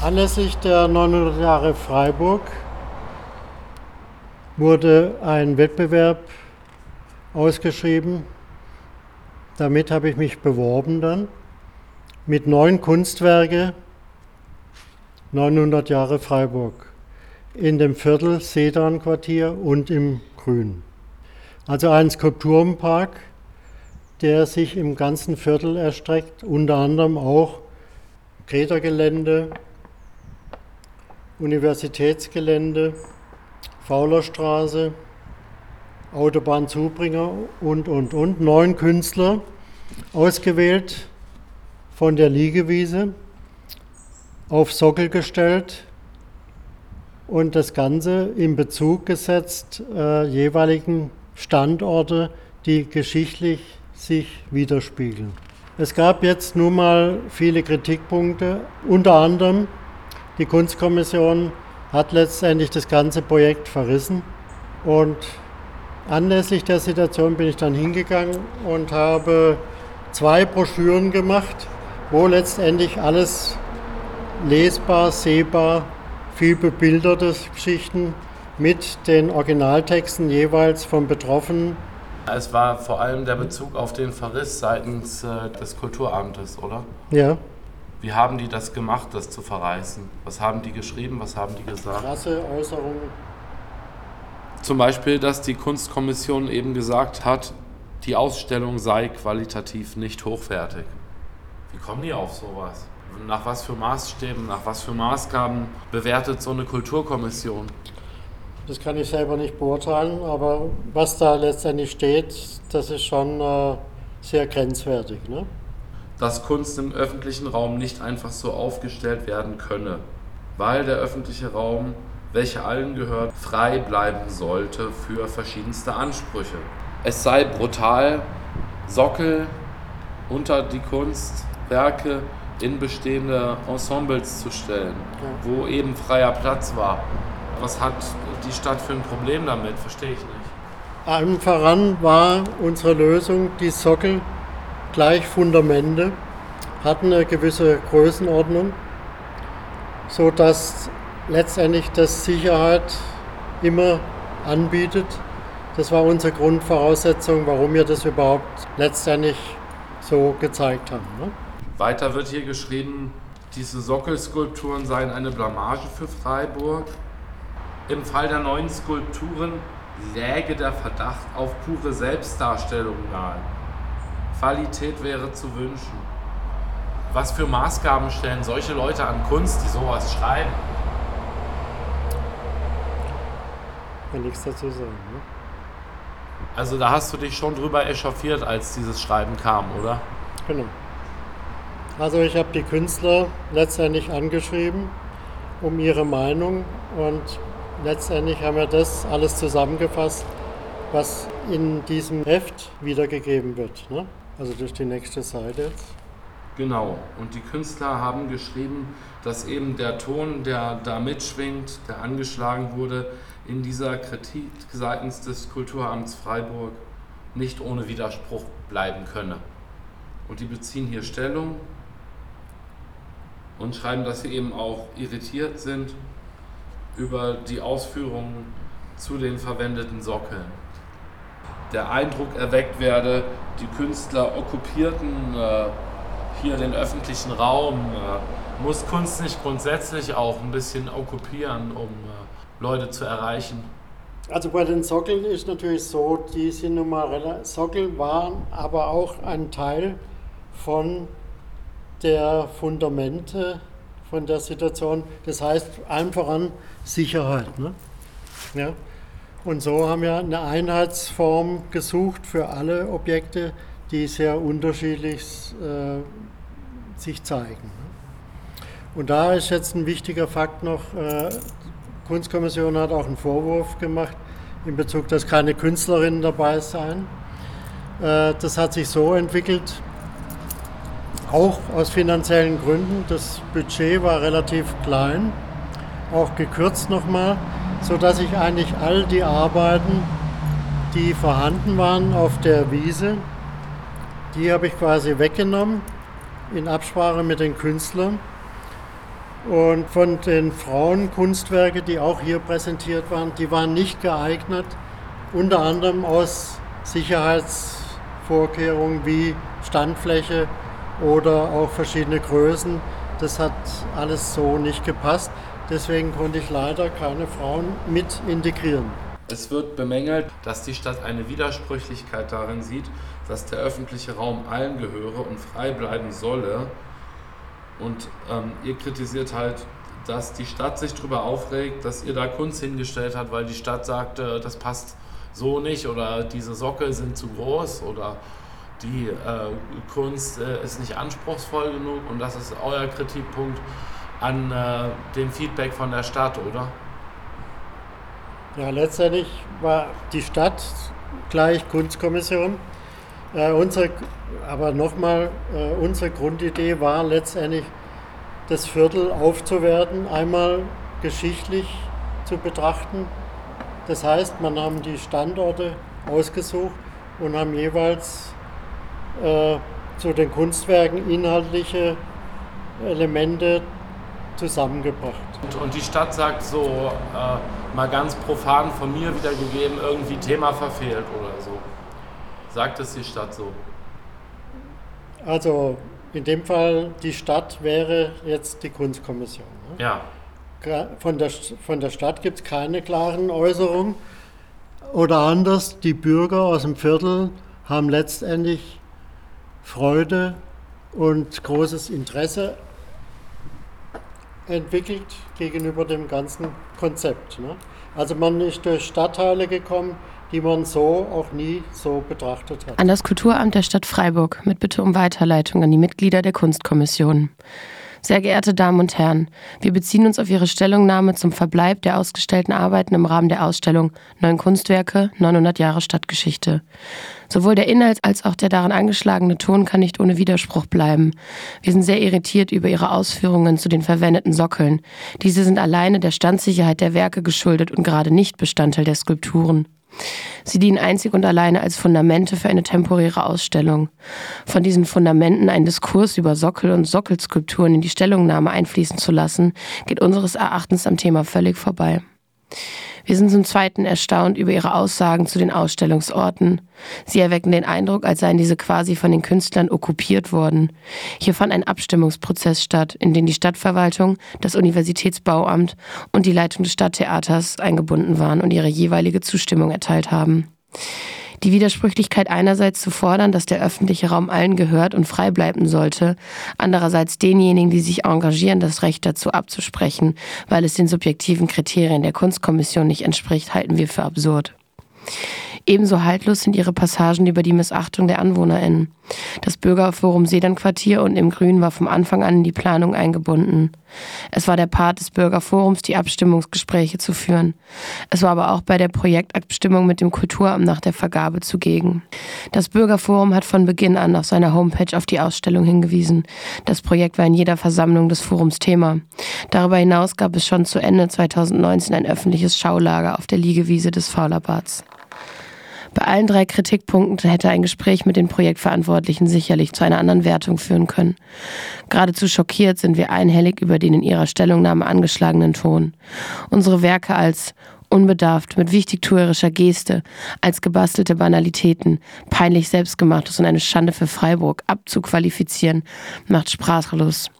Anlässlich der 900 Jahre Freiburg wurde ein Wettbewerb ausgeschrieben. Damit habe ich mich beworben dann mit neun Kunstwerke 900 Jahre Freiburg in dem Viertel Sedan-Quartier und im Grün. Also ein Skulpturenpark, der sich im ganzen Viertel erstreckt, unter anderem auch Kreta-Gelände, Universitätsgelände, Faulerstraße, Autobahnzubringer und, und, und. Neun Künstler, ausgewählt von der Liegewiese, auf Sockel gestellt und das Ganze in Bezug gesetzt äh, jeweiligen Standorte, die geschichtlich sich widerspiegeln. Es gab jetzt nun mal viele Kritikpunkte, unter anderem die Kunstkommission hat letztendlich das ganze Projekt verrissen. Und anlässlich der Situation bin ich dann hingegangen und habe zwei Broschüren gemacht, wo letztendlich alles lesbar, sehbar, viel bebilderte Geschichten mit den Originaltexten jeweils von Betroffenen. Es war vor allem der Bezug auf den Verriss seitens äh, des Kulturamtes, oder? Ja. Wie haben die das gemacht, das zu verreißen? Was haben die geschrieben? Was haben die gesagt? Krasse Äußerungen. Zum Beispiel, dass die Kunstkommission eben gesagt hat, die Ausstellung sei qualitativ nicht hochwertig. Wie kommen die auf sowas? Nach was für Maßstäben, nach was für Maßgaben bewertet so eine Kulturkommission? Das kann ich selber nicht beurteilen, aber was da letztendlich steht, das ist schon äh, sehr grenzwertig. Ne? Dass Kunst im öffentlichen Raum nicht einfach so aufgestellt werden könne, weil der öffentliche Raum, welcher allen gehört, frei bleiben sollte für verschiedenste Ansprüche. Es sei brutal, Sockel unter die Kunstwerke in bestehende Ensembles zu stellen, wo eben freier Platz war. Was hat die Stadt für ein Problem damit? Verstehe ich nicht. Allen voran war unsere Lösung, die Sockel gleich Fundamente, hatten eine gewisse Größenordnung, sodass letztendlich das Sicherheit immer anbietet. Das war unsere Grundvoraussetzung, warum wir das überhaupt letztendlich so gezeigt haben. Ne? Weiter wird hier geschrieben, diese Sockelskulpturen seien eine Blamage für Freiburg. Im Fall der neuen Skulpturen läge der Verdacht auf pure Selbstdarstellung nahe. Qualität wäre zu wünschen. Was für Maßgaben stellen solche Leute an Kunst, die sowas schreiben? Kann nichts dazu sagen. Ne? Also da hast du dich schon drüber echauffiert, als dieses Schreiben kam, oder? Genau. Also ich habe die Künstler letztendlich angeschrieben um ihre Meinung und letztendlich haben wir das alles zusammengefasst, was in diesem Heft wiedergegeben wird. Ne? Also durch die nächste Seite jetzt. Genau. Und die Künstler haben geschrieben, dass eben der Ton, der da mitschwingt, der angeschlagen wurde, in dieser Kritik seitens des Kulturamts Freiburg nicht ohne Widerspruch bleiben könne. Und die beziehen hier Stellung und schreiben, dass sie eben auch irritiert sind über die Ausführungen zu den verwendeten Sockeln der Eindruck erweckt werde, die Künstler okkupierten äh, hier den öffentlichen Raum. Äh, muss Kunst nicht grundsätzlich auch ein bisschen okkupieren, um äh, Leute zu erreichen? Also bei den Sockeln ist natürlich so, die sind nun mal Sockel waren aber auch ein Teil von der Fundamente, von der Situation. Das heißt einfach an Sicherheit. Ne? Ja. Und so haben wir eine Einheitsform gesucht für alle Objekte, die sehr unterschiedlich äh, sich zeigen. Und da ist jetzt ein wichtiger Fakt noch, äh, die Kunstkommission hat auch einen Vorwurf gemacht in Bezug, dass keine Künstlerinnen dabei seien. Äh, das hat sich so entwickelt, auch aus finanziellen Gründen. Das Budget war relativ klein, auch gekürzt nochmal sodass ich eigentlich all die Arbeiten, die vorhanden waren auf der Wiese, die habe ich quasi weggenommen in Absprache mit den Künstlern Und von den Frauenkunstwerken, die auch hier präsentiert waren, die waren nicht geeignet, unter anderem aus Sicherheitsvorkehrungen wie Standfläche oder auch verschiedene Größen. Das hat alles so nicht gepasst. Deswegen konnte ich leider keine Frauen mit integrieren. Es wird bemängelt, dass die Stadt eine Widersprüchlichkeit darin sieht, dass der öffentliche Raum allen gehöre und frei bleiben solle. Und ähm, ihr kritisiert halt, dass die Stadt sich darüber aufregt, dass ihr da Kunst hingestellt habt, weil die Stadt sagte, das passt so nicht oder diese Sockel sind zu groß oder die äh, Kunst äh, ist nicht anspruchsvoll genug und das ist euer Kritikpunkt an äh, dem Feedback von der Stadt, oder? Ja, letztendlich war die Stadt gleich Kunstkommission. Äh, unsere, aber nochmal, äh, unsere Grundidee war letztendlich, das Viertel aufzuwerten, einmal geschichtlich zu betrachten. Das heißt, man haben die Standorte ausgesucht und haben jeweils äh, zu den Kunstwerken inhaltliche Elemente zusammengebracht. Und, und die Stadt sagt so, äh, mal ganz profan von mir wiedergegeben, irgendwie Thema verfehlt oder so. Sagt es die Stadt so? Also in dem Fall, die Stadt wäre jetzt die Kunstkommission. Ne? Ja. Von der, von der Stadt gibt es keine klaren Äußerungen. Oder anders, die Bürger aus dem Viertel haben letztendlich Freude und großes Interesse entwickelt gegenüber dem ganzen Konzept. Ne? Also man ist durch Stadtteile gekommen, die man so auch nie so betrachtet hat. An das Kulturamt der Stadt Freiburg mit Bitte um Weiterleitung an die Mitglieder der Kunstkommission. Sehr geehrte Damen und Herren, wir beziehen uns auf Ihre Stellungnahme zum Verbleib der ausgestellten Arbeiten im Rahmen der Ausstellung Neun Kunstwerke, 900 Jahre Stadtgeschichte. Sowohl der Inhalt als auch der daran angeschlagene Ton kann nicht ohne Widerspruch bleiben. Wir sind sehr irritiert über Ihre Ausführungen zu den verwendeten Sockeln. Diese sind alleine der Standsicherheit der Werke geschuldet und gerade nicht Bestandteil der Skulpturen. Sie dienen einzig und alleine als Fundamente für eine temporäre Ausstellung. Von diesen Fundamenten einen Diskurs über Sockel und Sockelskulpturen in die Stellungnahme einfließen zu lassen, geht unseres Erachtens am Thema völlig vorbei. Wir sind zum Zweiten erstaunt über ihre Aussagen zu den Ausstellungsorten. Sie erwecken den Eindruck, als seien diese quasi von den Künstlern okkupiert worden. Hier fand ein Abstimmungsprozess statt, in den die Stadtverwaltung, das Universitätsbauamt und die Leitung des Stadttheaters eingebunden waren und ihre jeweilige Zustimmung erteilt haben. Die Widersprüchlichkeit einerseits zu fordern, dass der öffentliche Raum allen gehört und frei bleiben sollte, andererseits denjenigen, die sich engagieren, das Recht dazu abzusprechen, weil es den subjektiven Kriterien der Kunstkommission nicht entspricht, halten wir für absurd. Ebenso haltlos sind ihre Passagen über die Missachtung der AnwohnerInnen. Das Bürgerforum Sedernquartier und im Grün war vom Anfang an in die Planung eingebunden. Es war der Part des Bürgerforums, die Abstimmungsgespräche zu führen. Es war aber auch bei der Projektabstimmung mit dem Kulturamt nach der Vergabe zugegen. Das Bürgerforum hat von Beginn an auf seiner Homepage auf die Ausstellung hingewiesen. Das Projekt war in jeder Versammlung des Forums Thema. Darüber hinaus gab es schon zu Ende 2019 ein öffentliches Schaulager auf der Liegewiese des Faulerbads. Bei allen drei Kritikpunkten hätte ein Gespräch mit den Projektverantwortlichen sicherlich zu einer anderen Wertung führen können. Geradezu schockiert sind wir einhellig über den in ihrer Stellungnahme angeschlagenen Ton. Unsere Werke als unbedarft, mit wichtigtuerischer Geste, als gebastelte Banalitäten, peinlich selbstgemachtes und eine Schande für Freiburg abzuqualifizieren, macht sprachlos.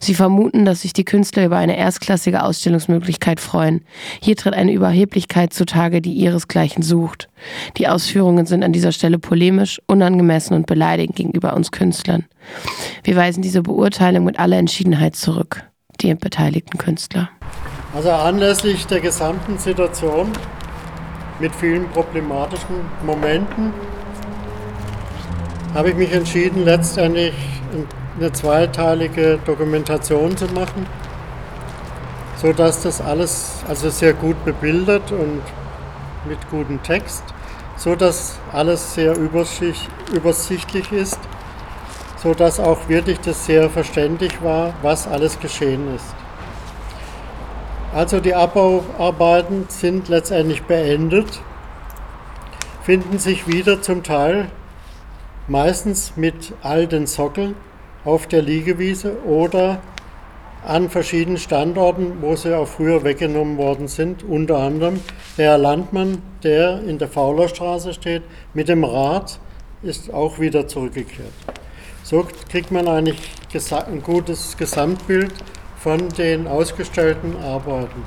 Sie vermuten, dass sich die Künstler über eine erstklassige Ausstellungsmöglichkeit freuen. Hier tritt eine Überheblichkeit zutage, die ihresgleichen sucht. Die Ausführungen sind an dieser Stelle polemisch, unangemessen und beleidigend gegenüber uns Künstlern. Wir weisen diese Beurteilung mit aller Entschiedenheit zurück. Die beteiligten Künstler. Also anlässlich der gesamten Situation mit vielen problematischen Momenten habe ich mich entschieden, letztendlich eine zweiteilige Dokumentation zu machen, so dass das alles also sehr gut bebildert und mit gutem Text, so dass alles sehr übersichtlich ist, so dass auch wirklich das sehr verständlich war, was alles geschehen ist. Also die Abbauarbeiten sind letztendlich beendet, finden sich wieder zum Teil meistens mit alten Sockeln auf der Liegewiese oder an verschiedenen Standorten, wo sie auch früher weggenommen worden sind. Unter anderem der Landmann, der in der Faulerstraße steht, mit dem Rad ist auch wieder zurückgekehrt. So kriegt man eigentlich ein gutes Gesamtbild von den ausgestellten Arbeiten.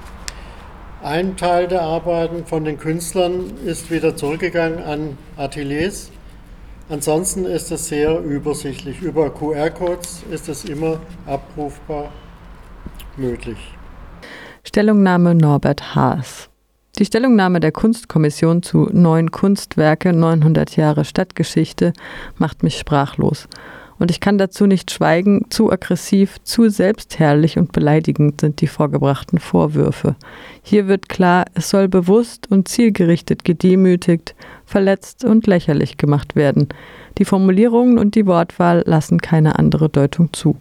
Ein Teil der Arbeiten von den Künstlern ist wieder zurückgegangen an Ateliers. Ansonsten ist es sehr übersichtlich. Über QR-Codes ist es immer abrufbar möglich. Stellungnahme Norbert Haas. Die Stellungnahme der Kunstkommission zu Neuen Kunstwerke 900 Jahre Stadtgeschichte macht mich sprachlos. Und ich kann dazu nicht schweigen, zu aggressiv, zu selbstherrlich und beleidigend sind die vorgebrachten Vorwürfe. Hier wird klar, es soll bewusst und zielgerichtet gedemütigt, verletzt und lächerlich gemacht werden. Die Formulierungen und die Wortwahl lassen keine andere Deutung zu.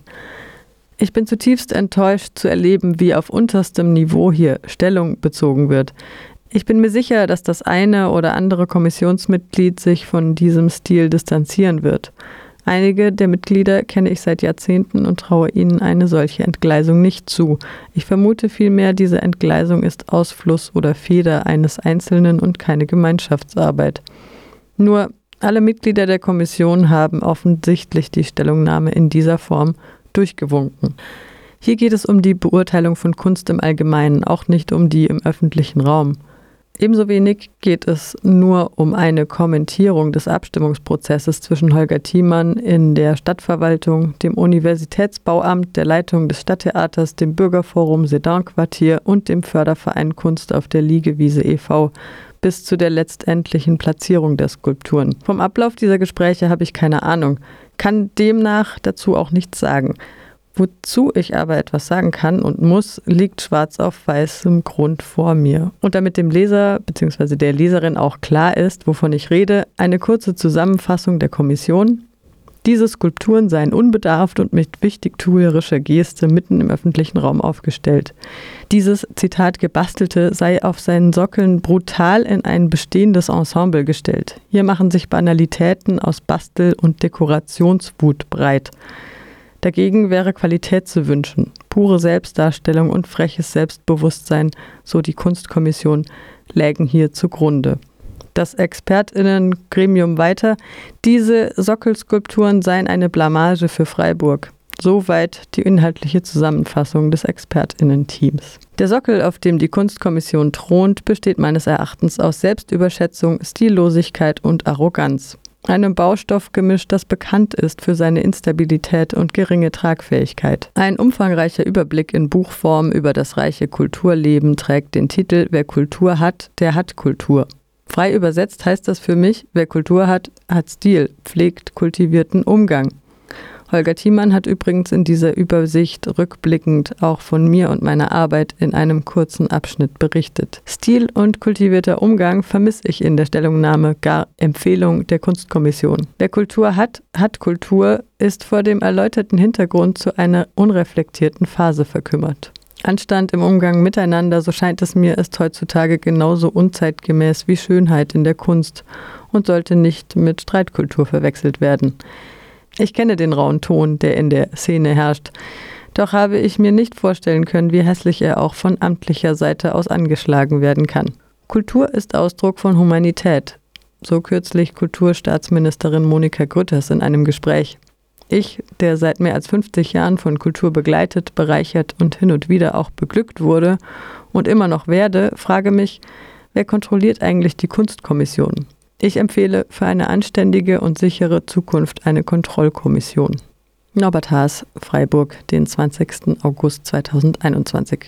Ich bin zutiefst enttäuscht zu erleben, wie auf unterstem Niveau hier Stellung bezogen wird. Ich bin mir sicher, dass das eine oder andere Kommissionsmitglied sich von diesem Stil distanzieren wird. Einige der Mitglieder kenne ich seit Jahrzehnten und traue ihnen eine solche Entgleisung nicht zu. Ich vermute vielmehr, diese Entgleisung ist Ausfluss oder Feder eines Einzelnen und keine Gemeinschaftsarbeit. Nur alle Mitglieder der Kommission haben offensichtlich die Stellungnahme in dieser Form durchgewunken. Hier geht es um die Beurteilung von Kunst im Allgemeinen, auch nicht um die im öffentlichen Raum. Ebenso wenig geht es nur um eine Kommentierung des Abstimmungsprozesses zwischen Holger Thiemann in der Stadtverwaltung, dem Universitätsbauamt, der Leitung des Stadttheaters, dem Bürgerforum Sedan-Quartier und dem Förderverein Kunst auf der Liegewiese e.V. bis zu der letztendlichen Platzierung der Skulpturen. Vom Ablauf dieser Gespräche habe ich keine Ahnung, kann demnach dazu auch nichts sagen. Wozu ich aber etwas sagen kann und muss, liegt schwarz auf weißem Grund vor mir. Und damit dem Leser bzw. der Leserin auch klar ist, wovon ich rede, eine kurze Zusammenfassung der Kommission. Diese Skulpturen seien unbedarft und mit wichtigtuerischer Geste mitten im öffentlichen Raum aufgestellt. Dieses Zitat gebastelte sei auf seinen Sockeln brutal in ein bestehendes Ensemble gestellt. Hier machen sich Banalitäten aus Bastel- und Dekorationswut breit. Dagegen wäre Qualität zu wünschen, pure Selbstdarstellung und freches Selbstbewusstsein, so die Kunstkommission, lägen hier zugrunde. Das Expertinnengremium weiter, diese Sockelskulpturen seien eine Blamage für Freiburg. Soweit die inhaltliche Zusammenfassung des Expertinnen-Teams. Der Sockel, auf dem die Kunstkommission thront, besteht meines Erachtens aus Selbstüberschätzung, Stillosigkeit und Arroganz einem Baustoffgemisch, das bekannt ist für seine Instabilität und geringe Tragfähigkeit. Ein umfangreicher Überblick in Buchform über das reiche Kulturleben trägt den Titel Wer Kultur hat, der hat Kultur. Frei übersetzt heißt das für mich, wer Kultur hat, hat Stil, pflegt kultivierten Umgang. Holger Thiemann hat übrigens in dieser Übersicht rückblickend auch von mir und meiner Arbeit in einem kurzen Abschnitt berichtet. Stil und kultivierter Umgang vermisse ich in der Stellungnahme, gar Empfehlung der Kunstkommission. Wer Kultur hat, hat Kultur, ist vor dem erläuterten Hintergrund zu einer unreflektierten Phase verkümmert. Anstand im Umgang miteinander, so scheint es mir, ist heutzutage genauso unzeitgemäß wie Schönheit in der Kunst und sollte nicht mit Streitkultur verwechselt werden. Ich kenne den rauen Ton, der in der Szene herrscht. Doch habe ich mir nicht vorstellen können, wie hässlich er auch von amtlicher Seite aus angeschlagen werden kann. Kultur ist Ausdruck von Humanität. So kürzlich Kulturstaatsministerin Monika Grütters in einem Gespräch. Ich, der seit mehr als 50 Jahren von Kultur begleitet, bereichert und hin und wieder auch beglückt wurde und immer noch werde, frage mich, wer kontrolliert eigentlich die Kunstkommission? Ich empfehle für eine anständige und sichere Zukunft eine Kontrollkommission. Norbert Haas, Freiburg, den 20. August 2021.